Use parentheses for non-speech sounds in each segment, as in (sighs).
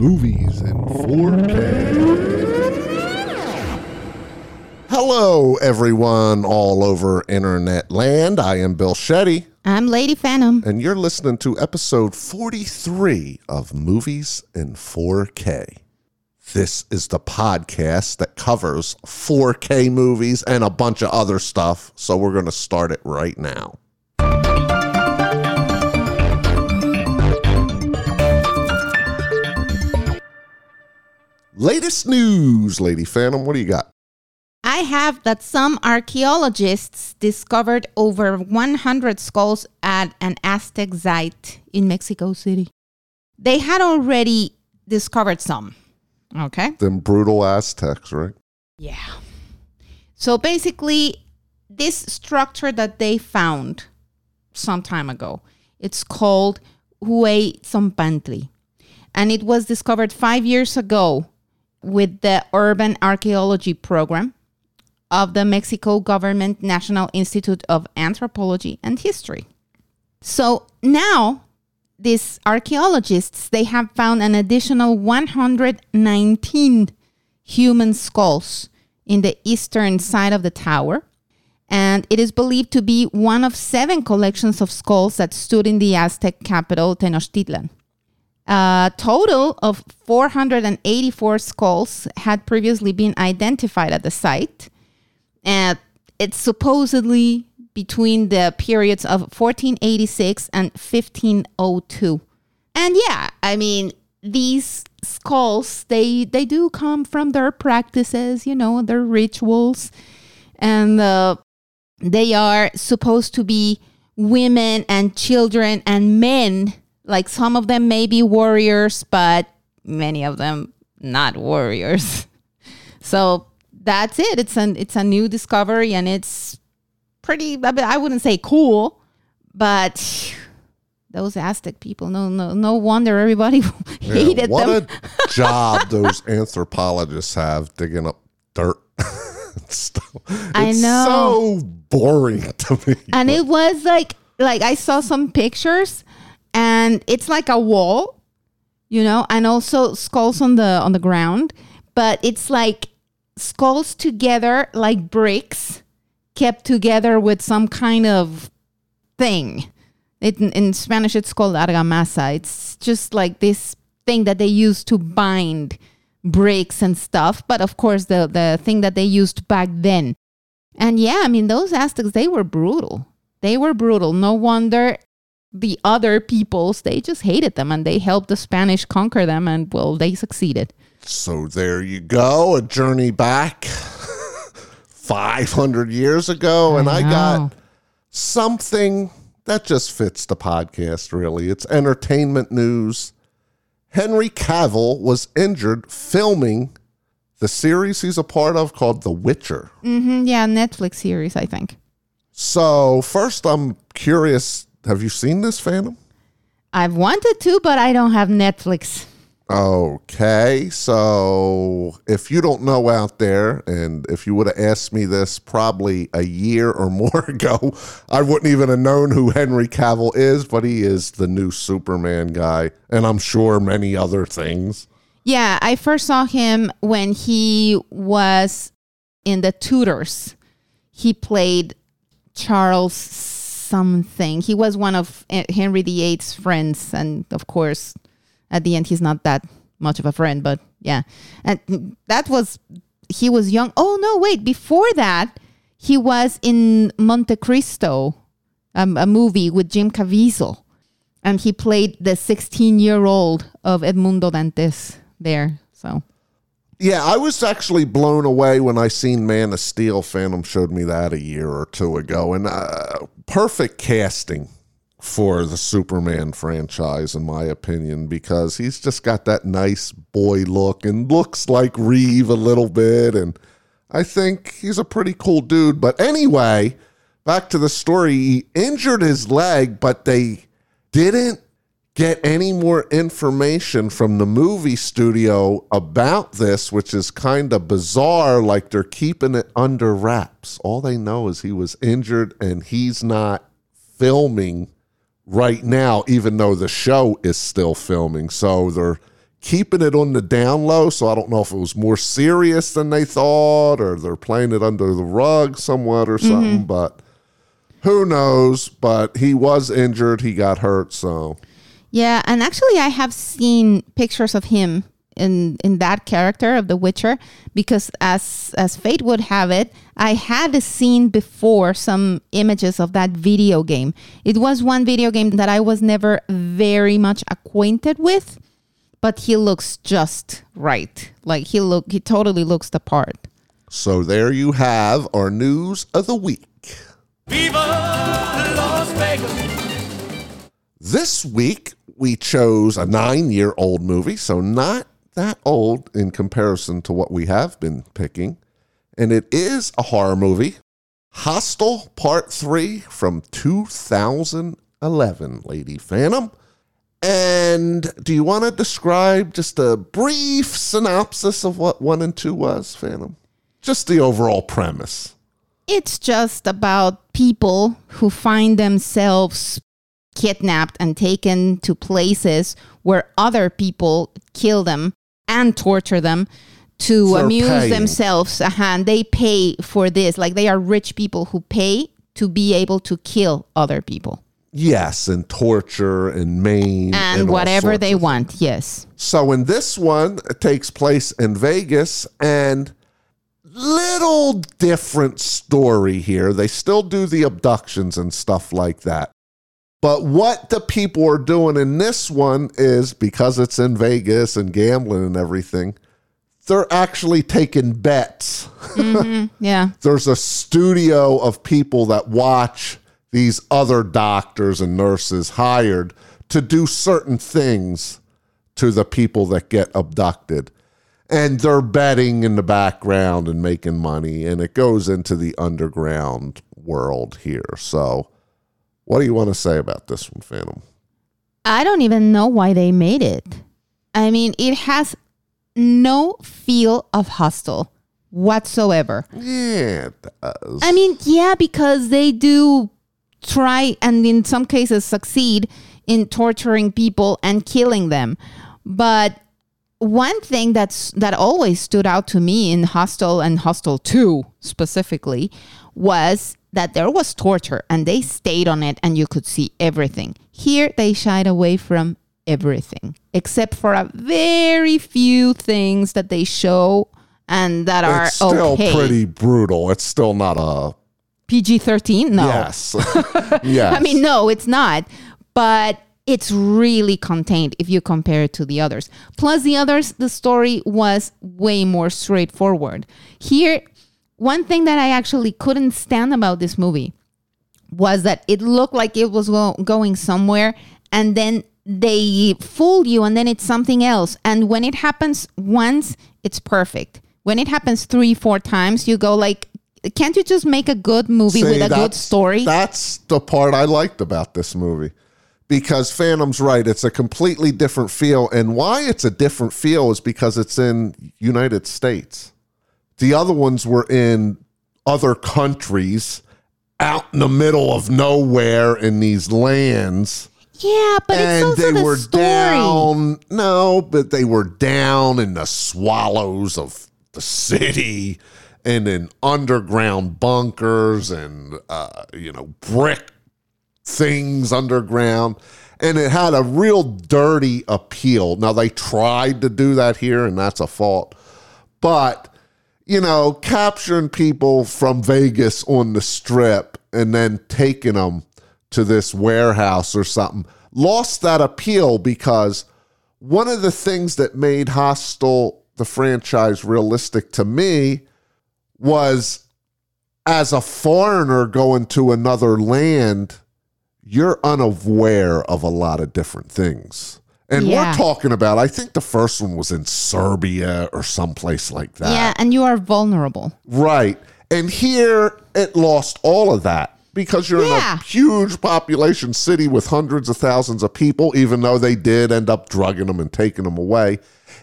movies in 4K. Hello, everyone all over internet land. I am Bill Shetty, I'm Lady Phantom. and you're listening to episode 43 of Movies in 4K. This is the podcast that covers 4K movies and a bunch of other stuff, so we're going to start it right now. Latest news, Lady Phantom. What do you got? I have that some archaeologists discovered over 100 skulls at an Aztec site in Mexico City. They had already discovered some. Okay. Them brutal Aztecs, right? Yeah. So basically, this structure that they found some time ago, it's called Huey Tzompantli. And it was discovered five years ago with the Urban Archaeology Program of the Mexico Government National Institute of Anthropology and History. So now these archaeologists they have found an additional 119 human skulls in the eastern side of the tower and it is believed to be one of seven collections of skulls that stood in the Aztec capital Tenochtitlan. A total of 484 skulls had previously been identified at the site and it's supposedly between the periods of 1486 and 1502 and yeah i mean these skulls they they do come from their practices you know their rituals and uh, they are supposed to be women and children and men like some of them may be warriors but many of them not warriors (laughs) so that's it. It's an it's a new discovery and it's pretty. I, wouldn't say cool, but (sighs) those Aztec people. No, no, no wonder everybody (laughs) Yeah, hated what them. a (laughs) job those anthropologists have digging up dirt. stuff. I It's know. so boring to me. and it was like like I saw some pictures, and it's like a wall, you know, and also skulls on the on the ground, but it's like skulls together like bricks kept together with some kind of thing. It, in, Spanish, it's called argamasa. It's just like this thing that they use to bind bricks and stuff. But of course, the, the thing that they used back then. And yeah, I mean, those Aztecs, they were brutal. They were brutal. No wonder the other peoples, they just hated them and they helped the Spanish conquer them. And well, they succeeded. So there you go, a journey back (laughs) 500 years ago. And I know. got something that just fits the podcast, really. It's entertainment news. Henry Cavill was injured filming the series he's a part of called The Witcher. hmm yeah, Netflix series, I think. So, first, I'm curious have you seen this, Phantom? I've wanted to, but I don't have Netflix. Okay, so if you don't know out there, and if you would have asked me this probably a year or more (laughs) ago, I wouldn't even have known who Henry Cavill is, but he is the new Superman guy, and I'm sure many other things. Yeah, I first saw him when he was in the Tudors. He played Charles something. He was one of eh, Henry VIII's friends, and of course, at the end, he's not that much of a friend. But yeah, and that was he was young. Oh no, wait! Before that, he was in Monte Cristo, um, a movie with Jim Caviezel, and he played the 16-year-old of Edmundo Dantes there. So Yeah, I was actually blown away when I seen Man of Steel. Phantom showed me that a year or two ago, and uh, perfect casting for the Superman franchise, in my opinion, because he's just got that nice boy look and looks like Reeve a little bit, and I think he's a pretty cool dude. But anyway, back to the story. He injured his leg, but they didn't get any more information from the movie studio about this, which is kind of bizarre. Like they're keeping it under wraps. All they know is he was injured and he's not filming right now, even though the show is still filming. So they're keeping it on the down low. So I don't know if it was more serious than they thought or they're playing it under the rug somewhat or something, mm-hmm. but who knows? But he was injured. He got hurt. So Yeah, and actually, I have seen pictures of him in in that character of The Witcher because, as as fate would have it, I had seen before some images of that video game. It was one video game that I was never very much acquainted with, but he looks just right. Like he look, he totally looks the part. So there you have our news of the week. Viva Las Vegas! This week we chose a nine year old movie, so not that old in comparison to what we have been picking. And it is a horror movie Hostel Part 3 from 2011, Lady Phantom. And do you want to describe just a brief synopsis of what one and two was, Phantom? Just the overall premise. It's just about people who find themselves kidnapped and taken to places where other people kill them and torture them to They're amuse paying. themselves. Uh-huh, and they pay for this. Like they are rich people who pay to be able to kill other people Yes, and torture and maim and, all whatever they of want. Yes. So in this one, it takes place in Vegas and little different story here. They still do the abductions and stuff like that. But what the people are doing in this one is because it's in Vegas and gambling and everything, they're actually taking bets. Mm-hmm. (laughs) Yeah. There's a studio of people that watch these other doctors and nurses hired to do certain things to the people that get abducted. And they're betting in the background and making money, and it goes into the underground world here. So, what do you want to say about this one, Phantom? I don't even know why they made it. I mean, it has no feel of Hostel whatsoever. Yeah, it does. I mean, yeah, because they do try and in some cases succeed in torturing people and killing them. But one thing that's that always stood out to me in Hostel and Hostel 2 specifically was that there was torture and they stayed on it and you could see everything. Here they shied away from everything except for a very few things that they show and that are it's still okay. pretty brutal. It's still not a PG 13? No. yes. (laughs) yes. I mean, no, it's not. But it's really contained if you compare it to the others. Plus, the others, the story was way more straightforward. Here, one thing that I actually couldn't stand about this movie was that it looked like it was go- going somewhere and then they fool you and then it's something else. And when it happens once, it's perfect. When it happens three, four times, you go like, can't you just make a good movie See, with a good story? That's the part I liked about this movie. Because Phantom's right, it's a completely different feel. And why it's a different feel is because it's in United States. The other ones were in other countries out in the middle of nowhere in these lands. Yeah, but it's and they the were story. down no but they were down in the swallows of the city and in underground bunkers and uh, you know brick things underground and it had a real dirty appeal now they tried to do that here and that's a fault but you know capturing people from vegas on the strip and then taking them to this warehouse or something lost that appeal because one of the things that made hostel the franchise realistic to me was as a foreigner going to another land you're unaware of a lot of different things and Yeah. we're talking about i think the first one was in serbia or someplace like that Yeah, and you are vulnerable. Right. And here it lost all of that because you're Yeah. in a huge population city with hundreds of thousands of people, even though they did end up drugging them and taking them away.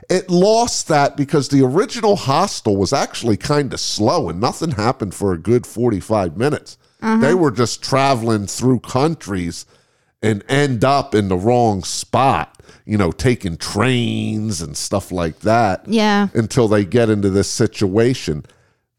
It lost that because the original hostel was actually kind of slow and nothing happened for a good 45 minutes. Uh-huh. They were just traveling through countries and end up in the wrong spot, you know, taking trains and stuff like that Yeah. until they get into this situation.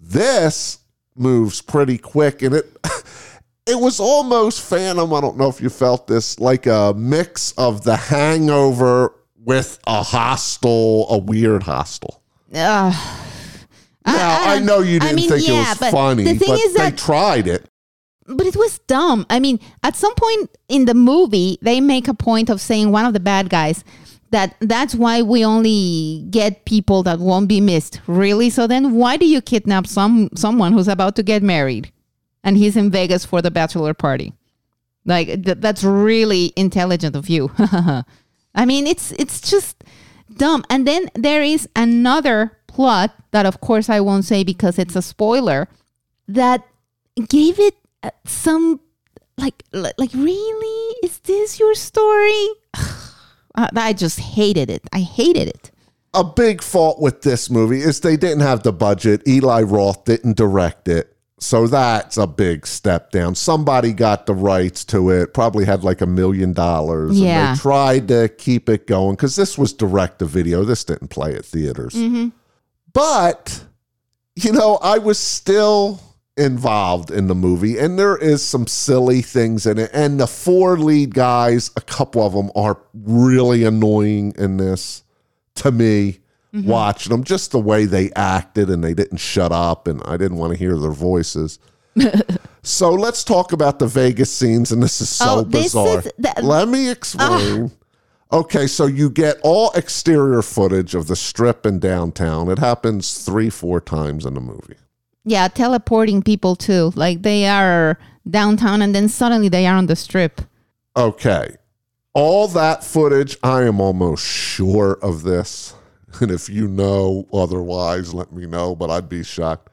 This moves pretty quick and it (laughs) it was almost Phantom, I don't know if you felt this, like a mix of the hangover with a Hostel, a weird hostel. Ugh. Now, I, know you didn't mean, think yeah, it was but funny, the thing but is they that- tried it. But it was dumb. I mean, at some point in the movie, they make a point of saying one of the bad guys that that's why we only get people that won't be missed. Really? So then why do you kidnap some someone who's about to get married and he's in Vegas for the bachelor party? Like th- that's really intelligent of you. (laughs) I mean, it's it's just dumb. And then there is another plot that of course I won't say because it's a spoiler that gave it Uh, some like like really is this your story (sighs) I just hated it i hated it a big fault with this movie is they didn't have the budget. Eli Roth didn't direct it. So that's a big step down. Somebody got the rights to it, probably had like a million dollars. and Yeah. they tried to keep it going because this was direct to video. This didn't play at theaters. Mm-hmm. But, you know, I was still involved in the movie and there is some silly things in it. And the four lead guys, a couple of them are really annoying in this to me mm-hmm. watching them just the way they acted and they didn't shut up and i didn't want to hear their voices. (laughs) So let's talk about the vegas scenes and this is so Oh, this bizarre. is the- let me explain. Okay so you get all exterior footage of the strip in downtown. It happens three four times in the movie yeah teleporting people too like they are downtown and then suddenly they are on the strip Okay. All that footage, I am almost sure of this. And if you know otherwise, let me know, but I'd be shocked.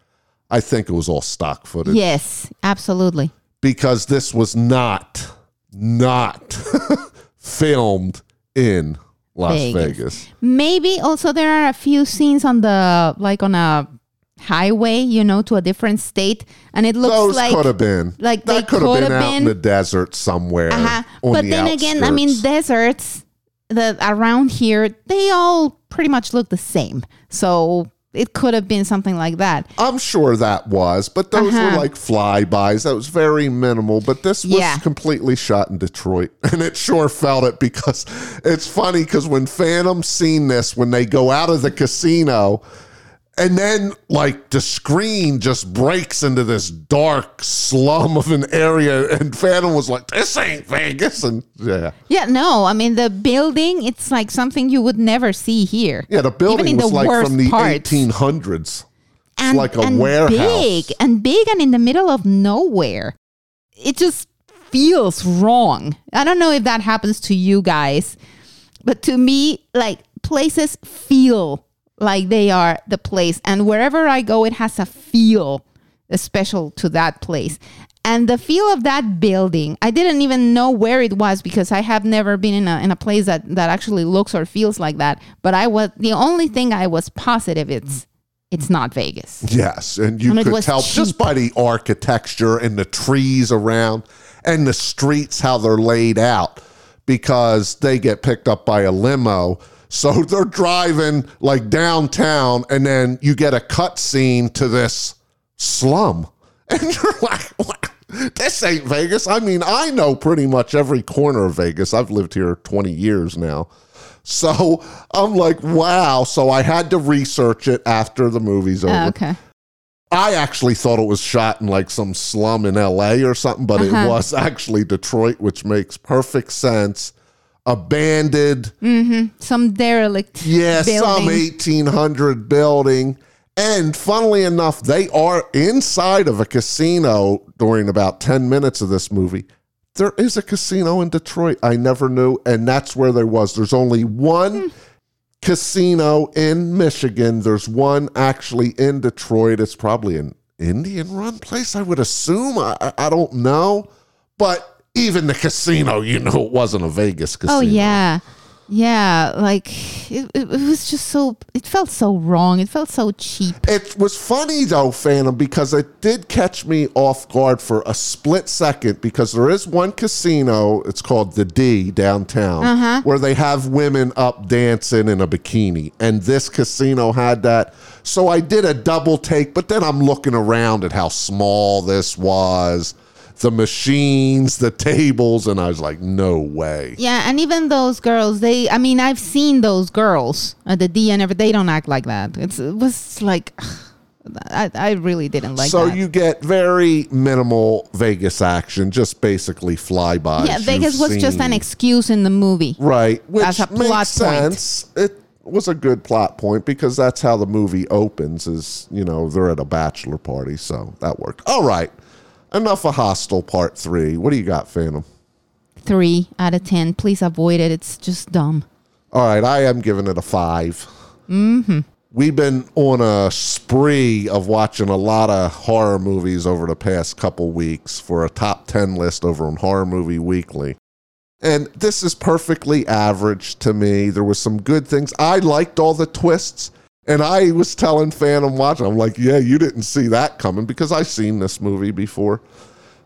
I think it was all stock footage yes absolutely because this was not, not (laughs) filmed in Las Vegas. Vegas. maybe also there are a few scenes on the like on a highway you know to a different state and it looks Those like could have been. like they that could have been have out in the desert somewhere. Uh-huh. But the then again, I mean, deserts that around here, they all pretty much look the same. So it could have been something like that. I'm sure that was, but those Uh-huh. were like flybys. That was very minimal. But this was Yeah. completely shot in Detroit, (laughs) and it sure felt it because it's funny because when Phantom seen this, when they go out of the casino, and then like the screen just breaks into this dark slum of an area, and Phantom was like, "This ain't Vegas," and yeah. Yeah, no, I mean, the building, it's like something you would never see here. Yeah, the building in was the like from the parts. 1800s. and, like a and warehouse. Big and big and in the middle of nowhere. It just feels wrong. I don't know if that happens to you guys, but to me, like places feel like they are the place. And wherever I go, it has a feel special to that place. And the feel of that building, I didn't even know where it was because I have never been in a, in a place that, that actually looks or feels like that. But I was the only thing I was positive it's it's not Vegas. Yes, and you And could tell just by the architecture and the trees around and the streets how they're laid out because they get picked up by a limo. So they're driving like downtown and then you get a cut scene to this slum. (laughs) And you're like, what? This ain't Vegas. I mean, I know pretty much every corner of Vegas. I've lived here 20 years now. So I'm like, wow. So I had to research it after the movie's over. Oh, okay. I actually thought it was shot in like some slum in LA or something, but Uh-huh. it was actually Detroit, which makes perfect sense. Abandoned, mm-hmm. Some derelict. yeah, some 1800 building. And funnily enough, they are inside of a casino during about 10 minutes of this movie. There is a casino in Detroit. I never knew. And that's where there was. There's only one hmm. casino in Michigan. There's one actually in Detroit. It's probably an Indian run place, I would assume. I- I don't know. But even the casino, you know, it wasn't a Vegas oh, casino. Oh yeah. Yeah, like it, it, was just so. It felt so wrong. It felt so cheap. It was funny though, Phantom, because it did catch me off guard for a split second because there is one casino, it's called the D downtown, uh-huh. where they have women up dancing in a bikini. And this casino had that. So I did a double take, but then I'm looking around at how small this was, the machines, the tables, and I was like, no way. Yeah, and even those girls, they. I mean, I've seen those girls at the D and everything. They don't act like that. It's, it was like, (sighs) I, I really didn't like so that. you get very minimal Vegas action, just basically flybys. yeah, Vegas was just an excuse in the movie. Right, which As a makes plot point. It was a good plot point because that's how the movie opens. Is you know they're at a bachelor party, so that worked. All right, enough of Hostel Part Three. What do you got, Phantom? Three out of ten. Please avoid it. It's just dumb. All right, I am giving it a 5 Mm-hmm. We've been on a spree of watching a lot of horror movies over the past couple weeks for a top 10 list over on Horror Movie Weekly. And this is perfectly average to me. There was some good things. I liked all the twists. And I was telling Phantom watching, I'm like, yeah, you didn't see that coming because I've seen this movie before.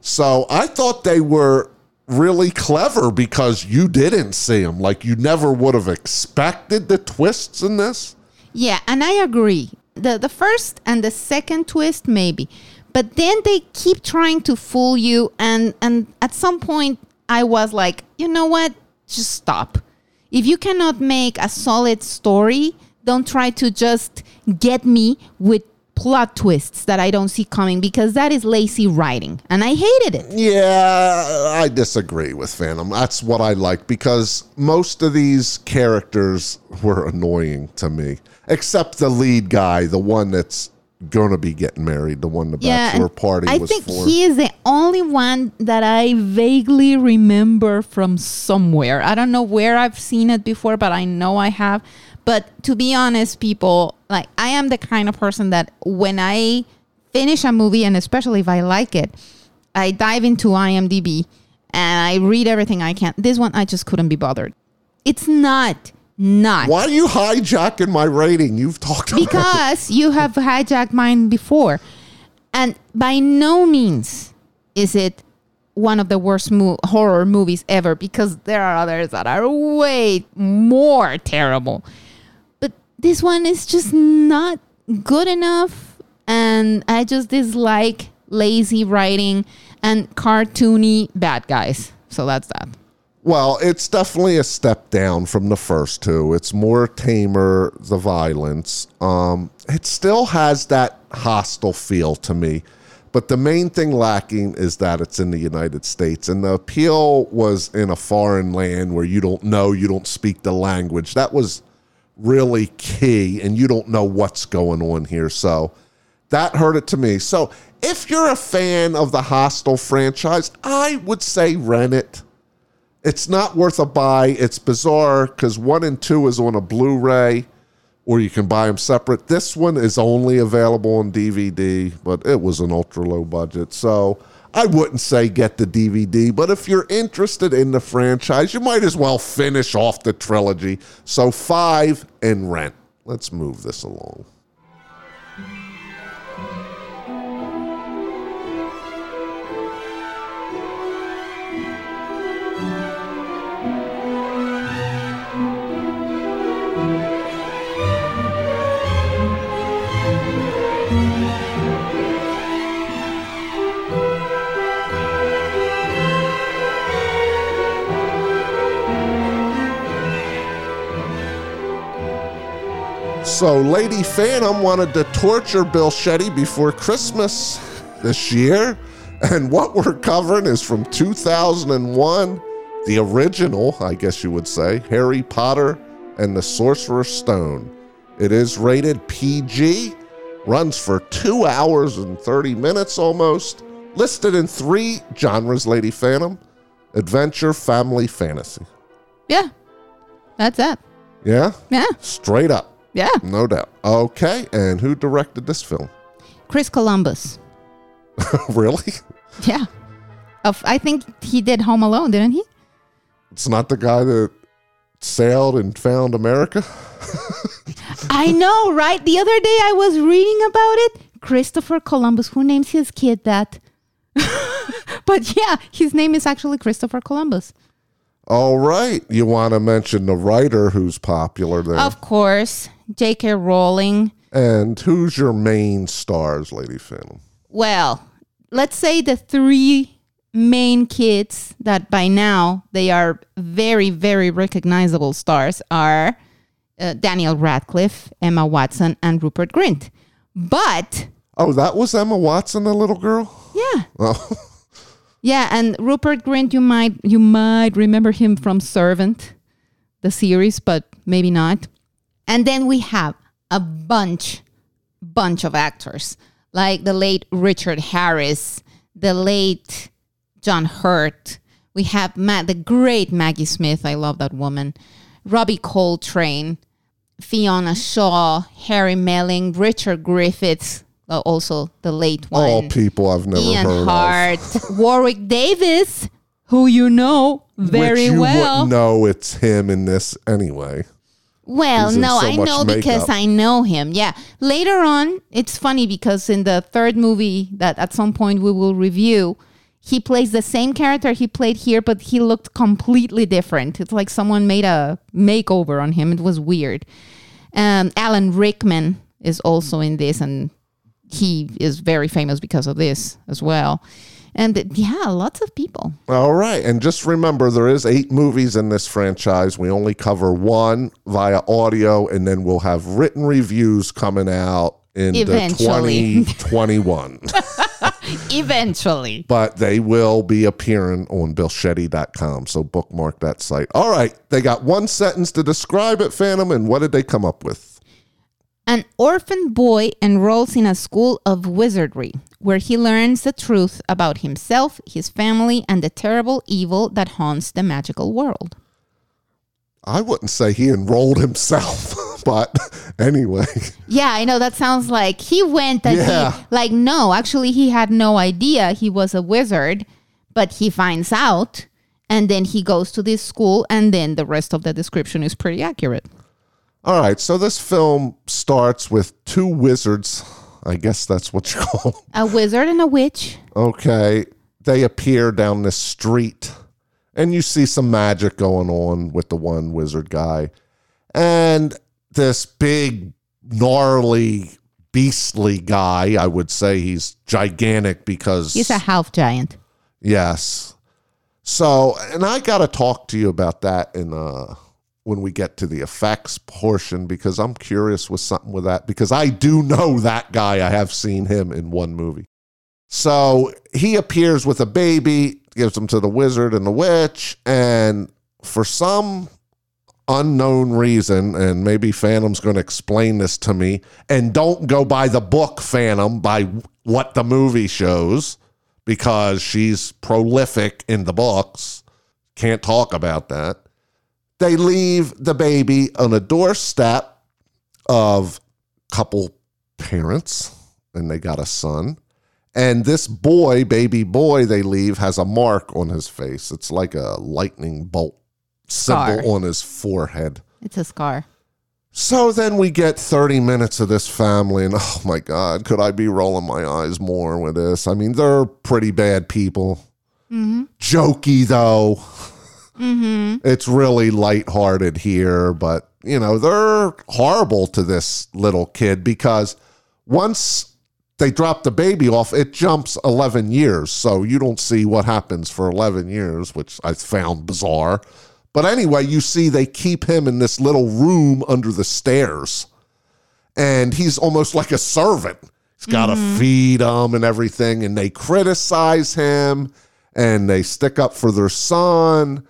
So I thought they were really clever because you didn't see them. Like you never would have expected the twists in this. Yeah, and I agree. The the first and the second twist maybe. But then they keep trying to fool you and and at some point I was like, "You know what? Just stop. If you cannot make a solid story, don't try to just get me with plot twists that I don't see coming because that is lazy writing and I hated it. Yeah, I disagree with Phantom. That's what I like because most of these characters were annoying to me, except the lead guy, the one that's going to be getting married, the one the bachelor and party I was think for. he is the only one that I vaguely remember from somewhere. I don't know where I've seen it before, but I know I have. But to be honest, people, like I am the kind of person that when I finish a movie, and especially if I like it, I dive into IMDb and I read everything I can. This one, I just couldn't be bothered. It's not, not. Why are you hijacking my rating? You've talked about because you have hijacked mine before. And by no means is it one of the worst mo- horror movies ever because there are others that are way more terrible. This one is just not good enough. And I just dislike lazy writing and cartoony bad guys. So that's that. Well, it's definitely a step down from the first two. It's more tamer, the violence. Um, it still has that Hostel feel to me. But the main thing lacking is that it's in the United States. And the appeal was in a foreign land where you don't know, you don't speak the language. That was really key. And you don't know what's going on here. So that hurt it to me. So if you're a fan of the Hostel franchise, I would say rent it. It's not worth a buy. It's bizarre because one and two is on a Blu ray or you can buy them separate. This one is only available on DVD, but it was an ultra low budget. So I wouldn't say get the DVD, but if you're interested in the franchise, you might as well finish off the trilogy. So five and rent. Let's move this along. So, Lady Phantom wanted to torture Bill Shetty before Christmas this year. And what we're covering is from 2001, the original, I guess you would say, Harry Potter and the Sorcerer's Stone. It is rated PG, runs for two hours and 30 minutes almost, listed in three genres, Lady Phantom adventure, family, fantasy. Yeah. That's that. Yeah? Yeah. Straight up. Yeah. No doubt. Okay, and who directed this film? Chris Columbus. (laughs) really? Yeah. Of, I think he did Home Alone, didn't he? It's not the guy that sailed and found America? (laughs) I know, right? The other day I was reading about it. Christopher Columbus, who names his kid that? (laughs) but yeah, his name is actually Christopher Columbus. All right. You want to mention the writer who's popular there? Of course, J.K. Rowling. and who's your main stars, Lady Phantom? Well, let's say the three main kids that by now they are very, very recognizable stars are uh, Daniel Radcliffe, Emma Watson, and Rupert Grint. But Oh, that was Emma Watson, the little girl? yeah, Oh, (laughs) yeah, and Rupert Grint, you might you might remember him from Servant, the series, but maybe not. And then we have a bunch, bunch of actors like the late Richard Harris, the late John Hurt. We have Matt, the great Maggie Smith. I love that woman. Robbie Coltrane, Fiona Shaw, Harry Melling, Richard Griffiths, also the late one. all people I've never Ian heard Hart, (laughs) Warwick Davis, who you know very Which you well. know it's him in this anyway. Well, no, so I know because. I know him. Yeah. Later on, it's funny because in the third movie that at some point we will review, he plays the same character he played here, but he looked completely different. It's like someone made a makeover on him. It was weird. Um, Alan Rickman is also in this, and he is very famous because of this as well. And yeah, lots of people. All right. And just remember, there is eight movies in this franchise. We only cover one via audio, and then we'll have written reviews coming out in Eventually. the 2021. (laughs) Eventually. but they will be appearing on billshetty.com. So bookmark that site. All right. They got one sentence to describe it, Phantom. And what did they come up with? An orphan boy enrolls in a school of wizardry where he learns the truth about himself, his family, and the terrible evil that haunts the magical world. I wouldn't say he enrolled himself, (laughs) but anyway. Yeah, I know that sounds like he went and Yeah. he like no, actually he had no idea he was a wizard, but he finds out and then he goes to this school and then the rest of the description is pretty accurate. All right. So this film starts with two wizards. I guess that's what you call them. A wizard and a witch. Okay. They appear down this street, and you see some magic going on with the one wizard guy. And this big, gnarly, beastly guy, I would say he's gigantic because. He's a half giant. Yes. So, and I got to talk to you about that in uh when we get to the effects portion because I'm curious with something with that because I do know that guy. I have seen him in one movie. So, he appears with a baby, gives him to the wizard and the witch, and for some unknown reason, and maybe Phantom's going to explain this to me, and don't go by the book, Phantom, by what the movie shows because she's prolific in the books. Can't talk about that. They leave the baby on a doorstep of couple parents, and they got a son. And this boy, baby boy, they leave has a mark on his face. It's like a lightning bolt symbol Scar. on his forehead. It's a scar. So then we get 30 minutes of this family, and oh my God, could I be rolling my eyes more with this? I mean, they're pretty bad people. Mm-hmm. Jokey, though. Mm-hmm. It's really lighthearted here, but, you know, they're horrible to this little kid because once they drop the baby off, it jumps 11 years. So you don't see what happens for 11 years, which I found bizarre. But anyway, you see they keep him in this little room under the stairs. And he's almost like a servant. He's got to mm-hmm. feed him and everything. And they criticize him and they stick up for their son.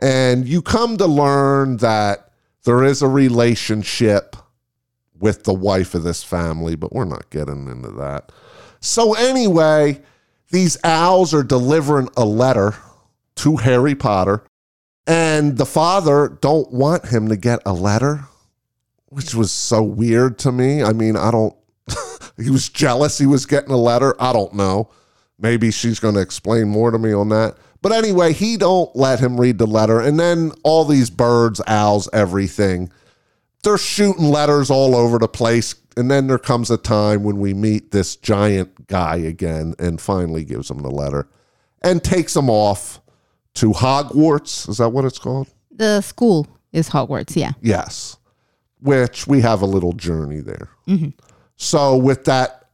And you come to learn that there is a relationship with the wife of this family, but we're not getting into that. So, anyway, these owls are delivering a letter to Harry Potter, and the father don't want him to get a letter, which was so weird to me. I mean, I don't, (laughs) he was jealous he was getting a letter. I don't know. Maybe she's going to explain more to me on that. But anyway, he don't let him read the letter. And then all these birds, owls, everything, they're shooting letters all over the place. And then there comes a time when we meet this giant guy again and finally gives him the letter and takes him off to Hogwarts. Is that what it's called? The school is Hogwarts. Yeah. Yes. Which we have a little journey there. Mm-hmm. So with that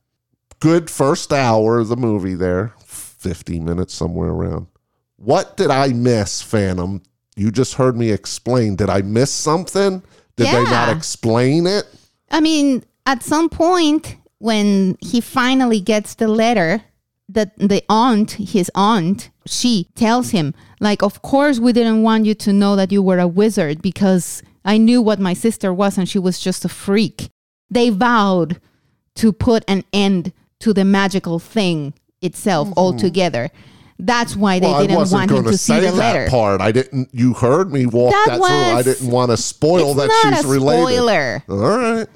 good first hour of the movie there, 50 minutes somewhere around. What did I miss, Phantom? You just heard me explain. Did I miss something? Did they not explain it? I mean, at some point when he finally gets the letter, that the aunt, his aunt, she tells him, like, of course we didn't want you to know that you were a wizard because I knew what my sister was and she was just a freak. They vowed to put an end to the magical thing itself mm-hmm. altogether. That's why they. Well, didn't want him to see the that letter. part. I didn't. You heard me walk That that, through. I didn't want to spoil It's that not she's a related. spoiler. All right.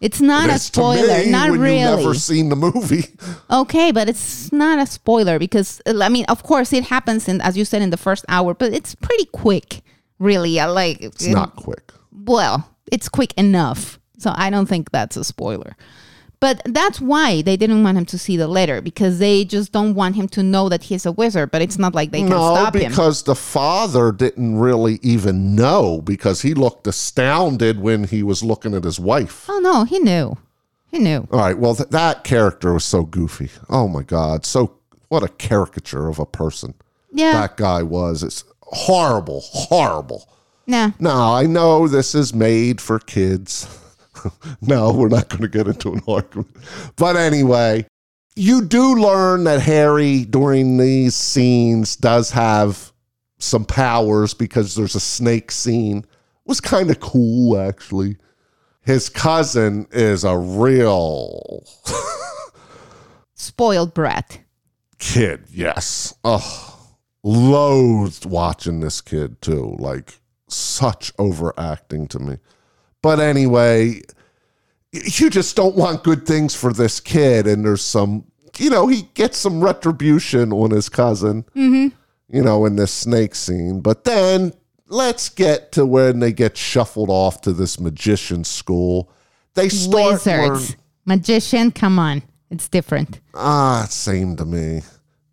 It's not It a spoiler. me Not really. You never seen the movie. (laughs) Okay, but it's not a spoiler because I mean, of course, it happens in, as you said, in the first hour, but it's pretty quick, really. I like It's not um, quick. well, it's quick enough, so I don't think that's a spoiler. But that's why they didn't want him to see the letter because they just don't want him to know that he's a wizard. But it's not like they can No, stop him. No, because the father didn't really even know because he looked astounded when he was looking at his wife. Oh no, he knew. He knew. All right. Well, th- that character was so goofy. Oh my God. So what a caricature of a person Yeah. that guy was. It's horrible, horrible. Nah. Now I know this is made for kids. (laughs) (laughs) no, we're not going to get into an argument. But anyway, you do learn that Harry during these scenes does have some powers because there's a snake scene. It was kind of cool actually. His cousin is a real (laughs) Spoiled brat. kid, yes. Oh, loathed watching this kid too. Like such overacting to me. But anyway, you just don't want good things for this kid, and there's some, you know, he gets some retribution on his cousin, you know, in this snake scene. But then let's get to when they get shuffled off to this magician school. They start learn- Wizards. Magician, come on. It's different. Ah, same to me.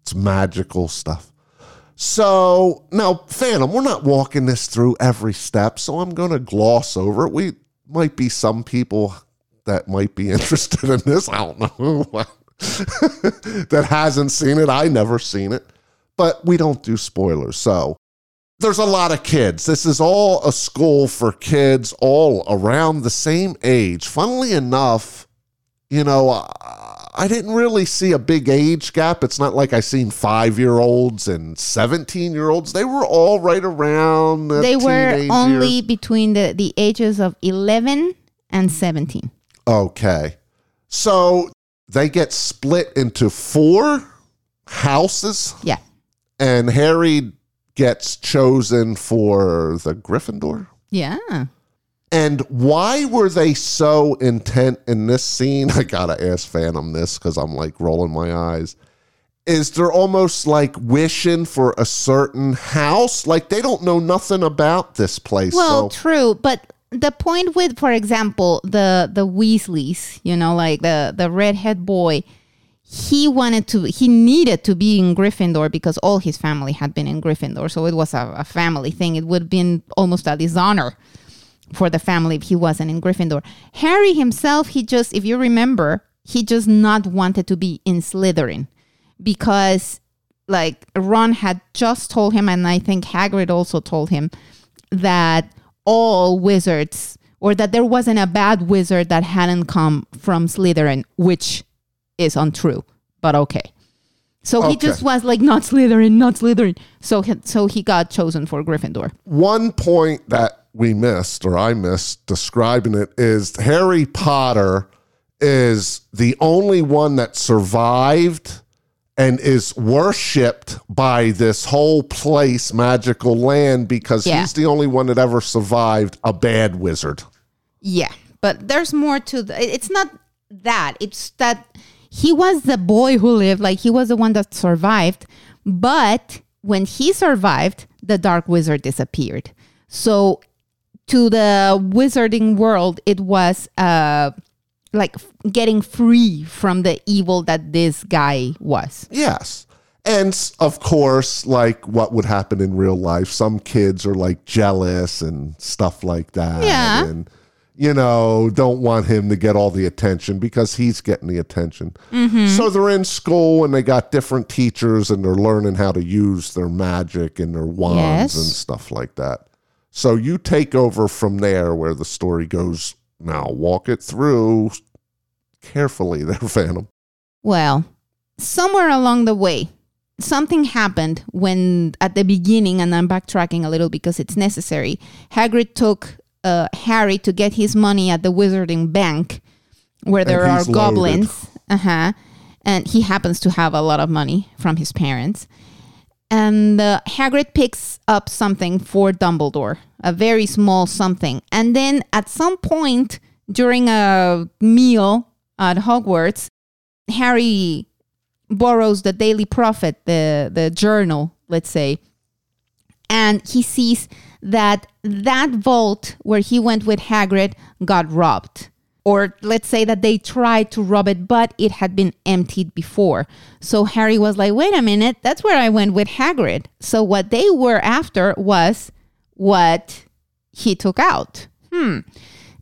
It's magical stuff. So now, Phantom, we're not walking this through every step, so I'm going to gloss over it. We might be some people that might be (laughs) interested in this. I don't know (laughs) (laughs) that hasn't seen it. I never seen it, but we don't do spoilers. So there's a lot of kids. This is all a school for kids all around the same age. Funnily enough, you know, I- didn't really see a big age gap. It's not like I seen five year olds and 17 year olds. They were all right around the they were only years. between the, the ages of 11 and 17. Okay. So they get split into four houses, Yeah. and Harry gets chosen for the Gryffindor. Yeah. And why were they so intent in this scene? (laughs) I gotta ask Phantom this because I'm like rolling my eyes. Is they're almost like wishing for a certain house? Like they don't know nothing about this place. Well, so true, but the point with, for example, the the Weasleys, you know, like the the redhead boy, he wanted to, he needed to be in Gryffindor because all his family had been in Gryffindor, so it was a, a family thing. It would have been almost a dishonor for the family if he wasn't in Gryffindor. Harry himself, he just, if you remember, he just not wanted to be in Slytherin because like Ron had just told him, and I think Hagrid also told him that all wizards, or that there wasn't a bad wizard that hadn't come from Slytherin, which is untrue, but okay. So he just was like, not Slytherin, not Slytherin. So he, so he got chosen for Gryffindor. one point that we missed, or I missed describing it, is Harry Potter is the only one that survived and is worshipped by this whole place, magical land, because Yeah. he's the only one that ever survived a bad wizard. Yeah, but there's more to the, it's not that. It's that he was the boy who lived, like he was the one that survived, but when he survived, the dark wizard disappeared. So to the wizarding world, it was uh, like getting free from the evil that this guy was. Yes. And of course, like what would happen in real life, some kids are like jealous and stuff like that. Yeah. And, you know, don't want him to get all the attention because he's getting the attention. Mm-hmm. So they're in school and they got different teachers and they're learning how to use their magic and their wands Yes. and stuff like that. So you take over from there where the story goes. Now walk it through carefully there, (laughs) Phantom. Well, somewhere along the way, something happened when at the beginning, and I'm backtracking a little because it's necessary. Hagrid took uh, Harry to get his money at the Wizarding Bank, where there are goblins. Uh huh. And he happens to have a lot of money from his parents. And uh, Hagrid picks up something for Dumbledore, a very small something. And then at some point during a meal at Hogwarts, Harry borrows the Daily Prophet, the the journal, let's say, and he sees that that vault where he went with Hagrid got robbed. Or let's say that they tried to rob it, but it had been emptied before. So Harry was like, wait a minute, that's where I went with Hagrid. So what they were after was what he took out. Hmm.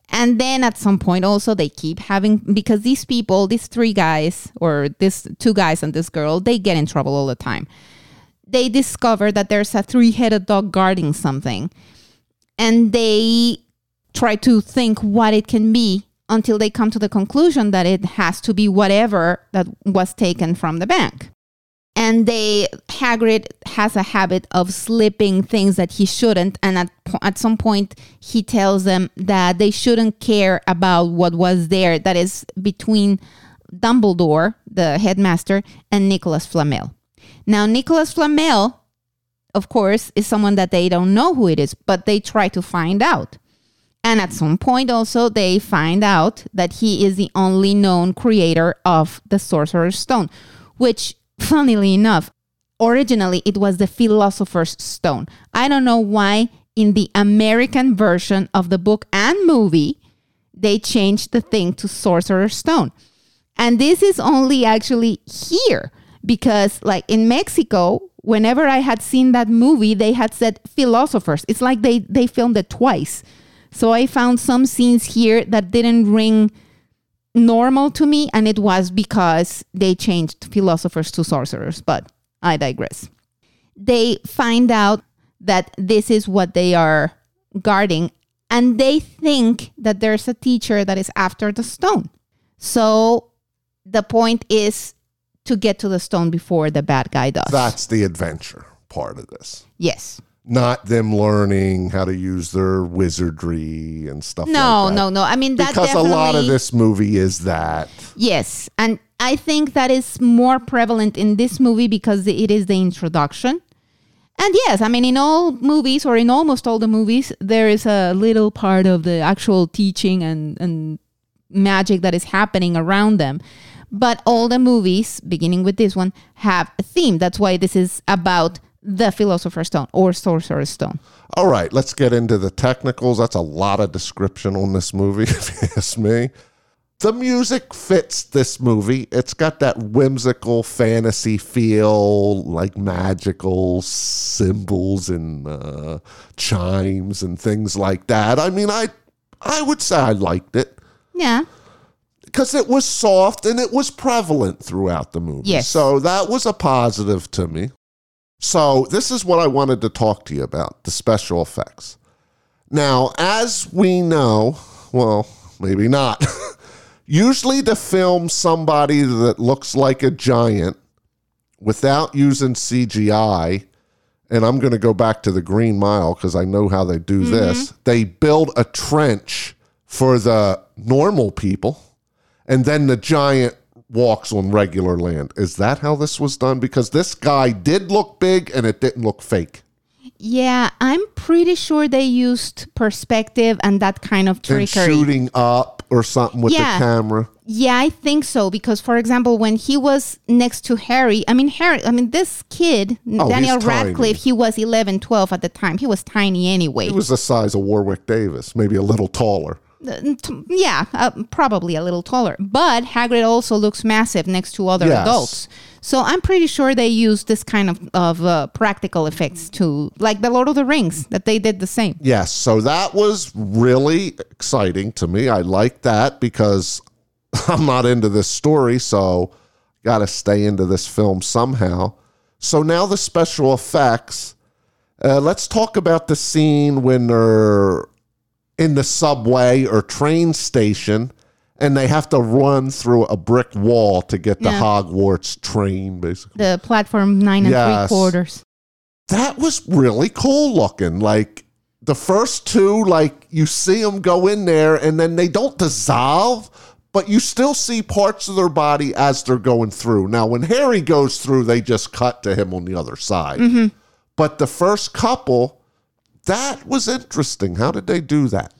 And then at some point also they keep having because these people, these three guys or this two guys and this girl, they get in trouble all the time. They discover that there's a three-headed dog guarding something. And they try to think what it can be until they come to the conclusion that it has to be whatever that was taken from the bank and they Hagrid has a habit of slipping things that he shouldn't and at at some point he tells them that they shouldn't care about what was there that is between Dumbledore the headmaster and Nicholas Flamel. Now Nicholas Flamel of course is someone that they don't know who it is but they try to find out. And at some point, also, they find out that he is the only known creator of the Sorcerer's Stone, which, funnily enough, originally it was the Philosopher's Stone. I don't know why, in the American version of the book and movie, they changed the thing to Sorcerer's Stone. And this is only actually here because, like in Mexico, whenever I had seen that movie, they had said philosophers. It's like they, they filmed it twice. So I found some scenes here that didn't ring normal to me, and it was because they changed philosophers to sorcerers. But I digress. They find out that this is what they are guarding, and they think that there's a teacher that is after the stone. So the point is to get to the stone before the bad guy does. That's the adventure part of this. yes. Not them learning how to use their wizardry and stuff No, like that. no, no. I mean Because a lot of this movie is that. Yes, and I think that is more prevalent in this movie because it is the introduction. And yes, I mean in all movies or in almost all the movies there is a little part of the actual teaching and and magic that is happening around them. But all the movies, beginning with this one, have a theme. That's why this is about the Philosopher's Stone or Sorcerer's Stone. All right, let's get into the technicals. That's a lot of description on this movie, (laughs) if you ask me. The music fits this movie. It's got that whimsical fantasy feel, like magical symbols and uh, chimes and things like that. I mean, I I would say I liked it Yeah. because it was soft and it was prevalent throughout the movie. Yes. So that was a positive to me. So this is what I wanted to talk to you about the special effects. Now, as we know, well, maybe not. (laughs) Usually to film somebody that looks like a giant without using CGI, and I'm going to go back to the Green Mile because I know how they do mm-hmm. this. They build a trench for the normal people, and then the giant walks on regular land. Is that how this was done? Because this guy did look big and it didn't look fake. Yeah, I'm pretty sure they used perspective and that kind of trickery. And shooting up or something with Yeah. the camera. Yeah, I think so because, for example, when he was next to Harry, I mean, Harry, I mean, this kid, Oh, Daniel. Radcliffe, he was 11, 12 at the time. He was tiny anyway. He was the size of Warwick Davis, maybe a little taller. Uh, yeah, uh, probably a little taller. But Hagrid also looks massive next to other Yes. adults. So I'm pretty sure they used this kind of, of uh, practical effects to, like the Lord of the Rings, that they did the same. Yes, so that was really exciting to me. I like that because (laughs) I'm not into this story, so got to stay into this film somehow. So now the special effects. Uh, let's talk about the scene when they're in the subway or train station and they have to run through a brick wall to get the Hogwarts train, basically. The platform nine and Yes. three quarters. that was really cool looking. Like the first two, like you see them go in there and then they don't dissolve, but you still see parts of their body as they're going through. Now, when Harry goes through, they just cut to him on the other side. Mm-hmm. But the first couple, that was interesting. How did they do that?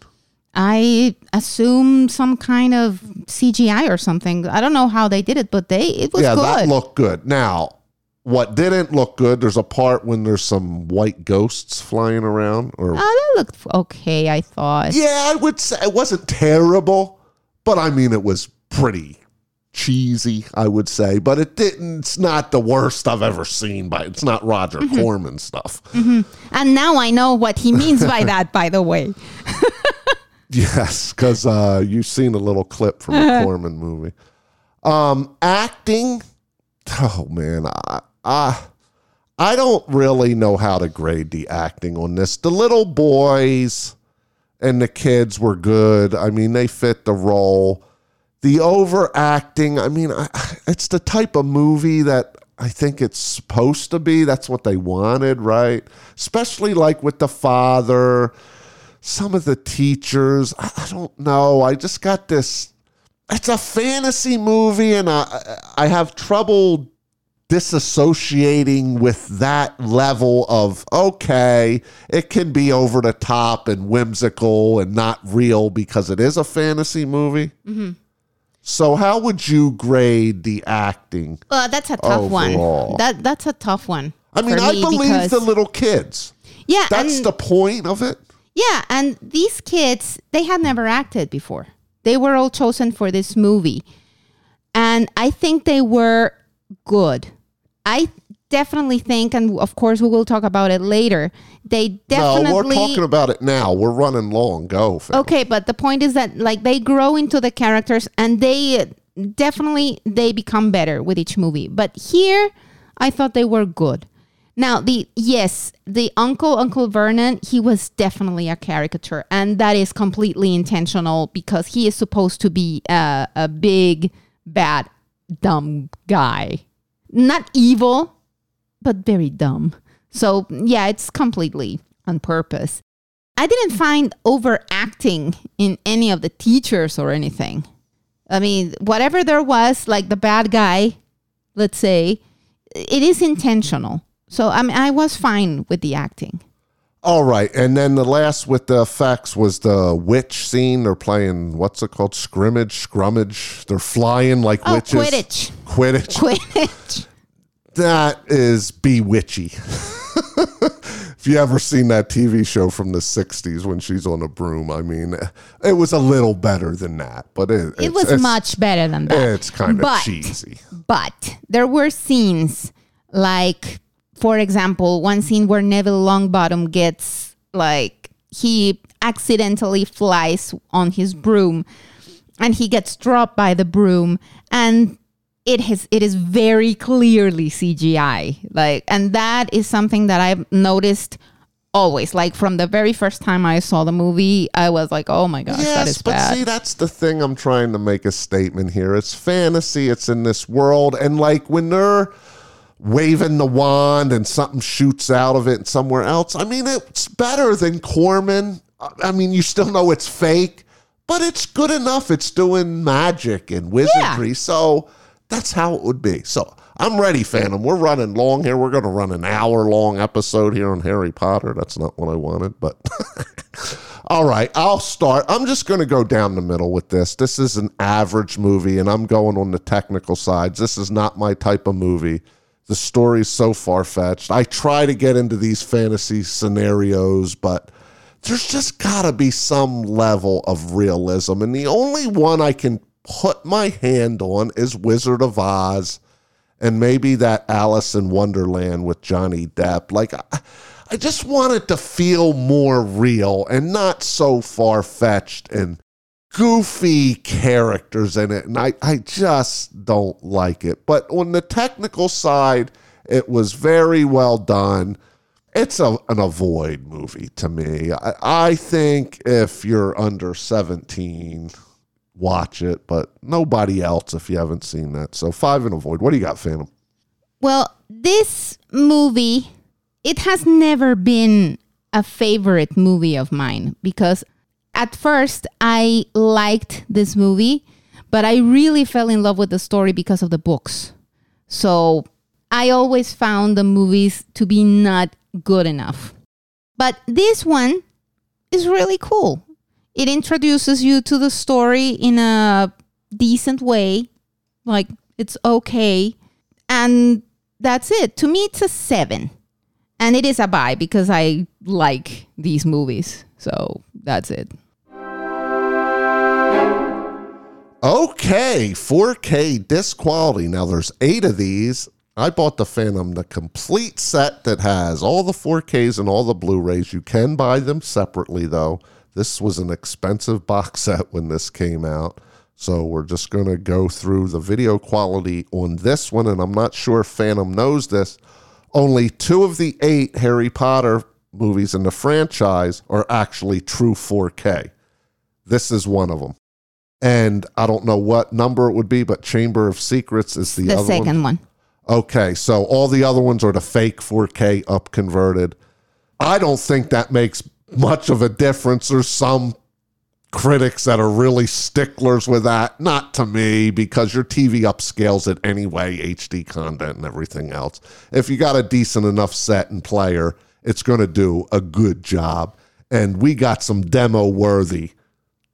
I assume some kind of CGI or something. I don't know how they did it, but they it was yeah, good. that looked good. Now, what didn't look good, there's a part when there's some white ghosts flying around or oh, that looked okay. I thought. Yeah, I would say it wasn't terrible, but I mean it was pretty cheesy, I would say. But it didn't it's not the worst I've ever seen by it's not Roger Mm-hmm. Corman stuff. And now I know what he means by that. By the way, (laughs) Yes, because uh you've seen a little clip from a (laughs) Corman movie. Um acting, oh man, I I I don't really know how to grade the acting on this. The little boys and the kids were good. I mean, they fit the role. The overacting, I mean, I, it's the type of movie that I think it's supposed to be. That's what they wanted, right? Especially like with the father, some of the teachers. I, I don't know. I just got this. It's a fantasy movie, and I, I have trouble disassociating with that level of okay, it can be over the top and whimsical and not real because it is a fantasy movie. Mm-hmm. So, how would you grade the acting? well, that's a tough Overall. one. That that's a tough one. I mean, I me believe because- the little kids. yeah, That's and, the point of it. yeah, and these kids they had never acted before. They were all chosen for this movie, and I think they were good. I definitely think, and of course we will talk about it later. They definitely No, we're talking about it now. We're running long. Go. Okay, but the point is that like they grow into the characters and they definitely they become better with each movie. But here I thought they were good. Now the yes, the uncle Uncle Vernon, he was definitely a caricature and that is completely intentional because he is supposed to be a, a big bad dumb guy. Not evil, but very dumb. So yeah, it's completely on purpose. I didn't find overacting in any of the teachers or anything. I mean, whatever there was, like the bad guy, let's say, it is intentional. So I mean, I was fine with the acting. All right, and then the last with the effects was the witch scene. They're playing what's it called? Scrimmage, scrummage. They're flying like Oh, witches. Quidditch. Quidditch. Quidditch. That is bewitchy. (laughs) if you ever seen that TV show from the '60s when she's on a broom, I mean, it was a little better than that, but it, It was it's- much better than that. It's kind of But- cheesy. But there were scenes like, for example, one scene where Neville Longbottom gets like he accidentally flies on his broom and he gets dropped by the broom and it has it is very clearly CGI like and that is something that I've noticed always like from the very first time I saw the movie I was like oh my gosh Yes, is but bad see, that's the thing I'm trying to make a statement here. It's fantasy, it's in this world. And like when they're waving the wand and something shoots out of it somewhere else, I mean, it's better than Corman. I- I mean, you still know it's fake, but it's good enough. It's doing magic and wizardry. So that's how it would be. So I'm ready, Phantom. We're running long here. We're going to run an hour long episode here on Harry Potter. That's not what I wanted, but (laughs) all right, I'll start. I'm just going to go down the middle with this. This is an average movie, and I'm going on the technical sides. This is not my type of movie. The story's so far fetched. I try to get into these fantasy scenarios, but there's just got to be some level of realism. And the only one I can put my hand on is Wizard of Oz and maybe that Alice in Wonderland with Johnny Depp. Like, I, I just want it to feel more real and not so far fetched and goofy characters in it. And I, I just don't like it. But on the technical side, it was very well done. It's a, an avoid movie to me. I, I think if you're under 17, watch it, but nobody else if you haven't seen that. So five and avoid. What do you got, Phantom? Well, this movie, it has never been a favorite movie of mine because at first I liked this movie, but I really fell in love with the story because of the books. So I always found the movies to be not good enough. But this one is really cool. It introduces you to the story in a decent way, like it's okay. And that's it. To me, it's a seven. And it is a buy because I like these movies. So that's it. Okay, 4K disc quality. Now there's eight of these. I bought the Phantom, the complete set that has all the 4Ks and all the Blu-rays. You can buy them separately though. This was an expensive box set when this came out. So we're just going to go through the video quality on this one. And I'm not sure if Phantom knows this. Only two of the eight Harry Potter movies in the franchise are actually true 4K. This is one of them. And I don't know what number it would be, but Chamber of Secrets is the, The other second one. one. Okay, so all the other ones are the fake 4K up converted. I don't think that makes much of a difference. There's some critics that are really sticklers with that. Not to me, because your TV upscales it anyway, HD content and everything else. If you got a decent enough set and player, it's going to do a good job. And we got some demo worthy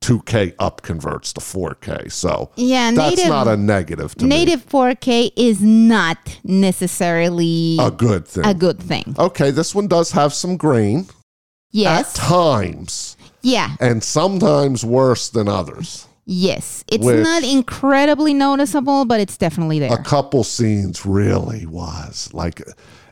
2K up converts to 4K. So Yeah, that's native- not a negative to me. Native 4K is not necessarily A good thing. a good thing. Okay, this one does have some grain Yes. at times, Yeah. and sometimes worse than others. Yes. It's Which- not incredibly noticeable, but it's definitely there. A couple scenes really was like.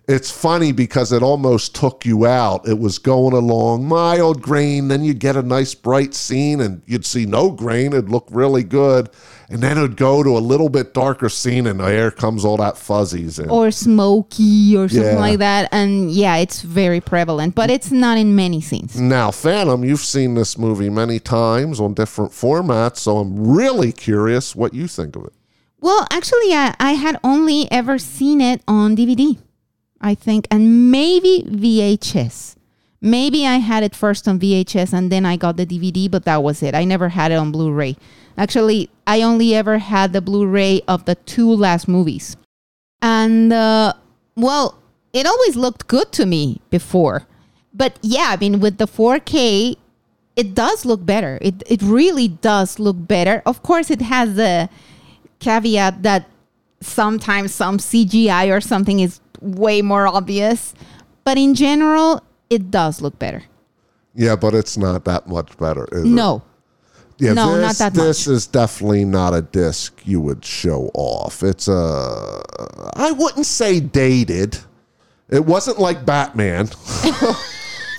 It's funny because it almost took you out. It was going along mild grain, then you'd get a nice bright scene and you'd see no grain. It'd look really good. And then it'd go to a little bit darker scene and there comes all that fuzzies in. or smoky or something Yeah. like that. And yeah, it's very prevalent, but it's not in many scenes. Now, Phantom, you've seen this movie many times on different formats, so I'm really curious what you think of it. Well, actually, I, I had only ever seen it on DVD, I think, and maybe VHS. Maybe I had it first on VHS and then I got the DVD, but that was it. I never had it on Blu ray. Actually, I only ever had the Blu ray of the two last movies. And, uh, well, it always looked good to me before. But yeah, I mean, with the 4K, it does look better. It, it really does look better. Of course, it has the caveat that sometimes some CGI or something is way more obvious. But in general, it does look better. Yeah, but it's not that much better. Is it? No. yeah, no, this, not that This much. is definitely not a disc you would show off. It's a, I wouldn't say dated. It wasn't like Batman. (laughs)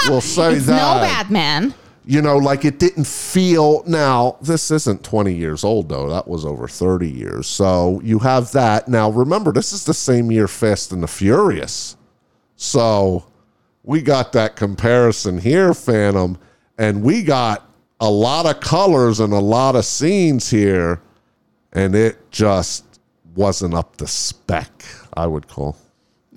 we'll say It's that. no Batman. you know, like it didn't feel. Now, this isn't 20 years old, though. That was over 30 years. So you have that. Now, remember, this is the same year Fast and the Furious. So we got that comparison here, Phantom, and we got a lot of colors and a lot of scenes here, and it just wasn't up to spec, I would call.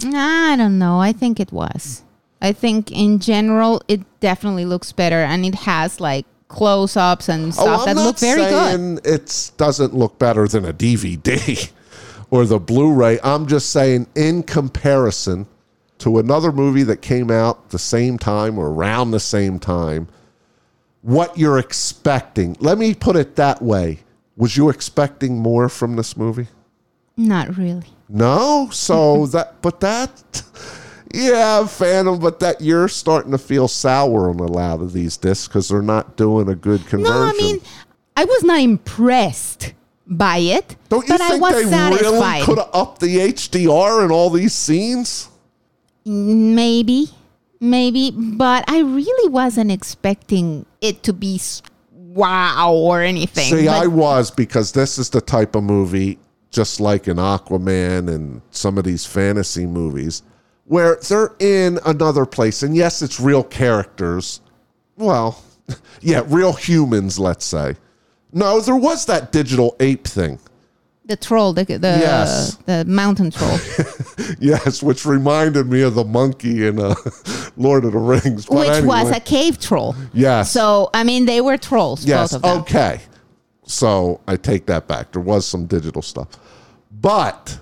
I don't know. I think it was. I think in general, it definitely looks better, and it has like close ups and oh, stuff that look very good. it doesn't look better than a DVD (laughs) or the Blu-ray. I'm just saying in comparison to another movie that came out the same time or around the same time, what you're expecting. Let me put it that way. Was you expecting more from this movie? Not really. No, so (laughs) that, but that, yeah, Phantom. But that you're starting to feel sour on a lot of these discs because they're not doing a good conversion. No, I mean, I was not impressed by it, don't you but I think was they really could have upped the HDR in all these scenes? Maybe, maybe, but I really wasn't expecting it to be wow or anything. See, but I was because this is the type of movie, just like in Aquaman and some of these fantasy movies, where they're in another place. And yes, it's real characters. Well, (laughs) yeah, real humans, let's say. No, there was that digital ape thing. The troll, the the, Yes. the mountain troll. (laughs) Yes, which reminded me of the monkey in uh, (laughs) Lord of the Rings. But which was a cave troll. yes. So I mean, they were trolls. Yes. both of them. Okay. So I take that back. There was some digital stuff. But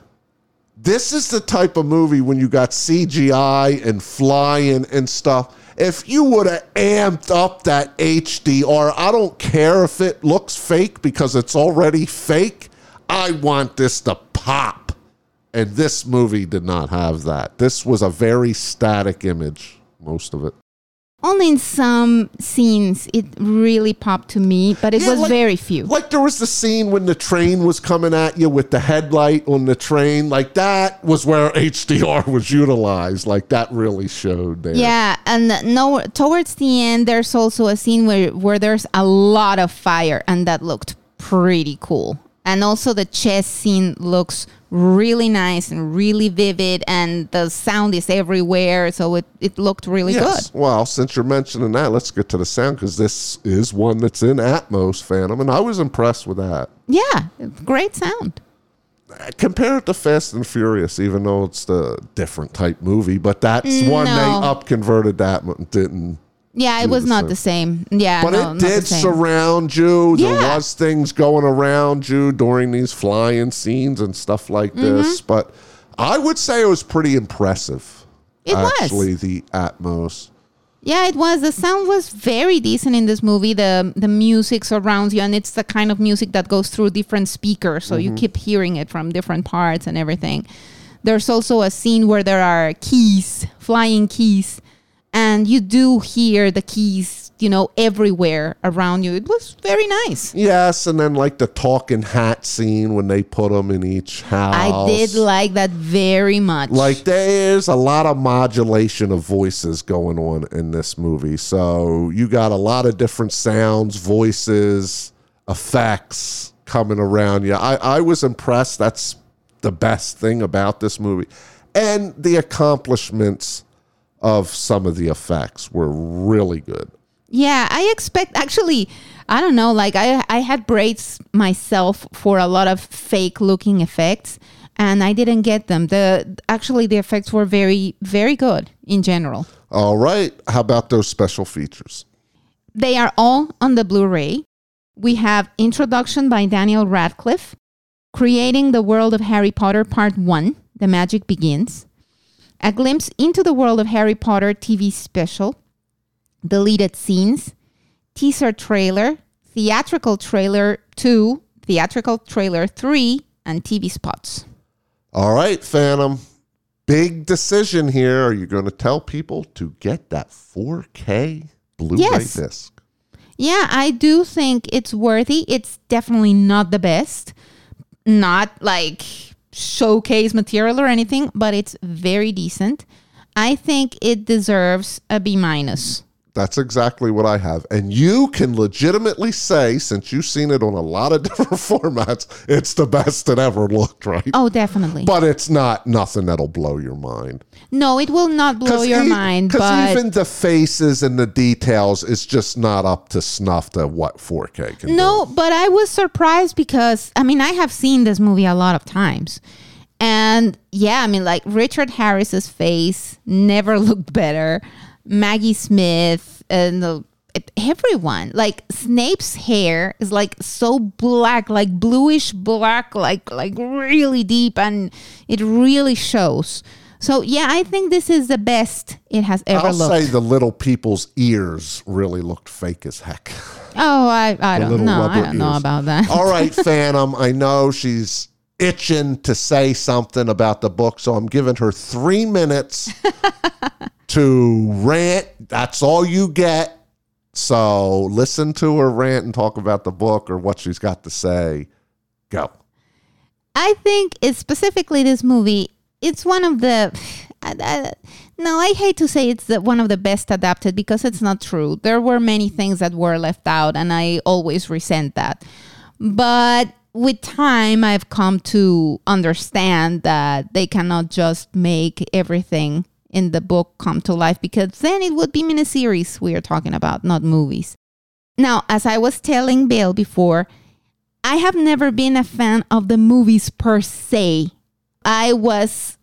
this is the type of movie when you got CGI and flying and stuff. If you would have amped up that HDR, I don't care if it looks fake because it's already fake. I want this to pop. And this movie did not have that. This was a very static image, most of it. Only in some scenes it really popped to me, but it Yeah, was like- very few. Like there was the scene when the train was coming at you with the headlight on the train. Like that was where HDR was utilized. Like that really showed there. Yeah, and no, towards the end, there's also a scene where where there's a lot of fire, and that looked pretty cool. And also the chess scene looks really nice and really vivid, and the sound is everywhere, so it, it looked really Yes. good. Well, since you're mentioning that, let's get to the sound because this is one that's in Atmos, Phantom, and I was impressed with that. Yeah, great sound. Compare it to Fast and Furious, even though it's the different type movie, but that's one they up converted that didn't. Yeah, it was not the same. Yeah, But no, it did surround you. There Yeah. was things going around you during these flying scenes and stuff like Mm-hmm. this. But I would say it was pretty impressive. It was. actually the Atmos. Yeah, it was. The sound was very decent in this movie. The the music surrounds you, and it's the kind of music that goes through different speakers, so you keep hearing it from different parts and everything. There's also a scene where there are keys, flying keys, and you do hear the keys, you know, everywhere around you. It was very nice. Yes, and then like the talking hat scene when they put them in each house. I did like that very much. like there's a lot of modulation of voices going on in this movie. So you got a lot of different sounds, voices, effects coming around you. I, I was impressed. That's the best thing about this movie. And the accomplishments of some of the effects were really good. Yeah, I expect actually, I don't know, like I I had braids myself for a lot of fake looking effects and I didn't get them. The actually the effects were very very good in general. All right. How about those special features? They are all on the Blu-ray. We have introduction by Daniel Radcliffe, creating the world of Harry Potter Part 1, The Magic Begins. A glimpse into the world of Harry Potter TV special, deleted scenes, teaser trailer, theatrical trailer 2, theatrical trailer 3, and TV spots. All right, Phantom. Big decision here. Are you going to tell people to get that 4K Blu-ray Yes. disc? Yeah, I do think it's worthy. It's definitely not the best, not like showcase material or anything, but it's very decent. I think it deserves a B minus. That's exactly what I have. And you can legitimately say, since you've seen it on a lot of (laughs) different formats, it's the best it ever looked, right? Oh, definitely. But it's not nothing that'll blow your mind. no, it will not blow your e- mind, 'cause but even the faces and the details is just not up to snuff to what 4K can do. No, but I was surprised because I mean I have seen this movie a lot of times. And yeah, I mean like Richard Harris's face never (laughs) looked better. Maggie Smith and the, everyone. Like Snape's hair is like so black, like bluish black, like like really deep, and it really shows. So yeah, I think this is the best it has ever I'll looked. say the little people's ears really looked fake as heck. oh, I I don't know. I don't know about that. All right, (laughs) Phantom. I know she's itching to say something about the book, so I'm giving her three minutes (laughs) to rant. That's all you get. So listen to her rant and talk about the book or what she's got to say. Go. I think it's specifically this movie. It's one of the. I- I- no, I hate to say it's the, one of the best adapted because it's not true. There were many things that were left out, and I always resent that. But with time, I've come to understand that they cannot just make everything in the book come to life because then it would be miniseries we are talking about, not movies. Now, as I was telling Bill before, I have never been a fan of the movies per se. I was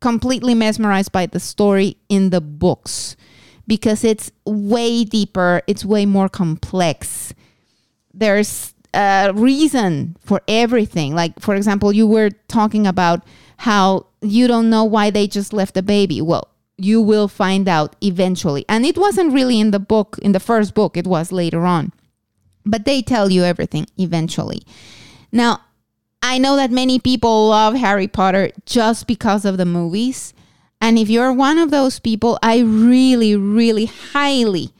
completely mesmerized by the story in the books because it's way deeper, it's way more complex. There's a reason for everything. Like, for example, you were talking about how you don't know why they just left the baby. Well, you will find out eventually. And it wasn't really in the book, in the first book, it was later on but they tell you everything eventually. Now, I know that many people love Harry Potter just because of the movies. And if you're one of those people, I really, really highly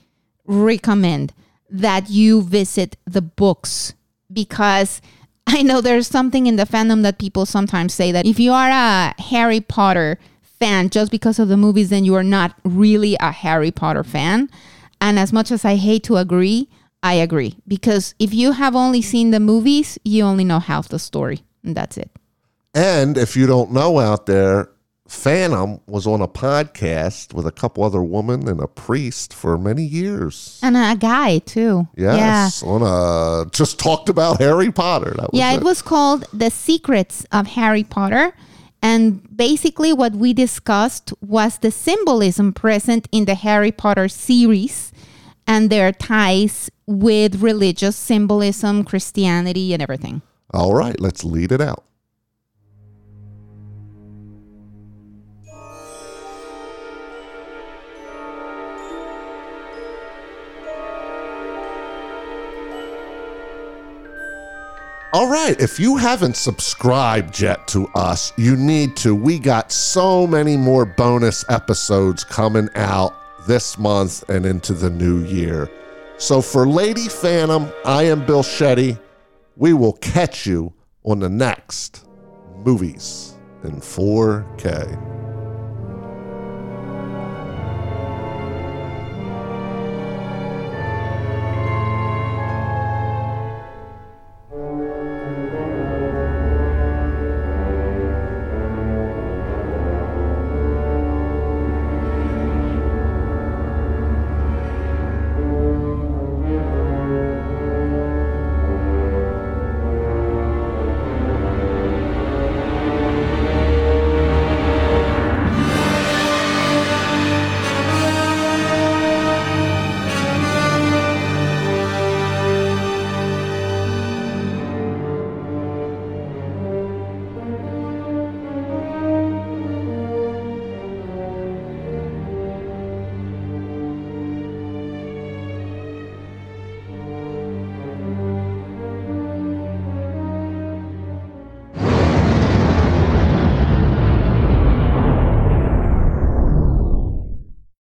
recommend that you visit the books because (laughs) I know there's something in the fandom that people sometimes say that if you are a Harry Potter fan just because of the movies, then you are not really a Harry Potter fan. And as much as I hate to agree, I agree because if you have only seen the movies, you only know half the story, and that's it. And if you don't know out there, Phantom was on a podcast with a couple other women and a priest for many years. And a guy too. Yes, on a just talked about Harry Potter. That was Yeah, it. it was called The Secrets of Harry Potter. And basically, what we discussed was the symbolism present in the Harry Potter series and their ties with religious symbolism, Christianity, and everything. All right, let's lead it out. All right, if you haven't subscribed yet to us, you need to. We got so many more bonus episodes coming out this month and into the new year. So for Lady Phantom, I am Bill Shetty. We will catch you on the next movies in 4K.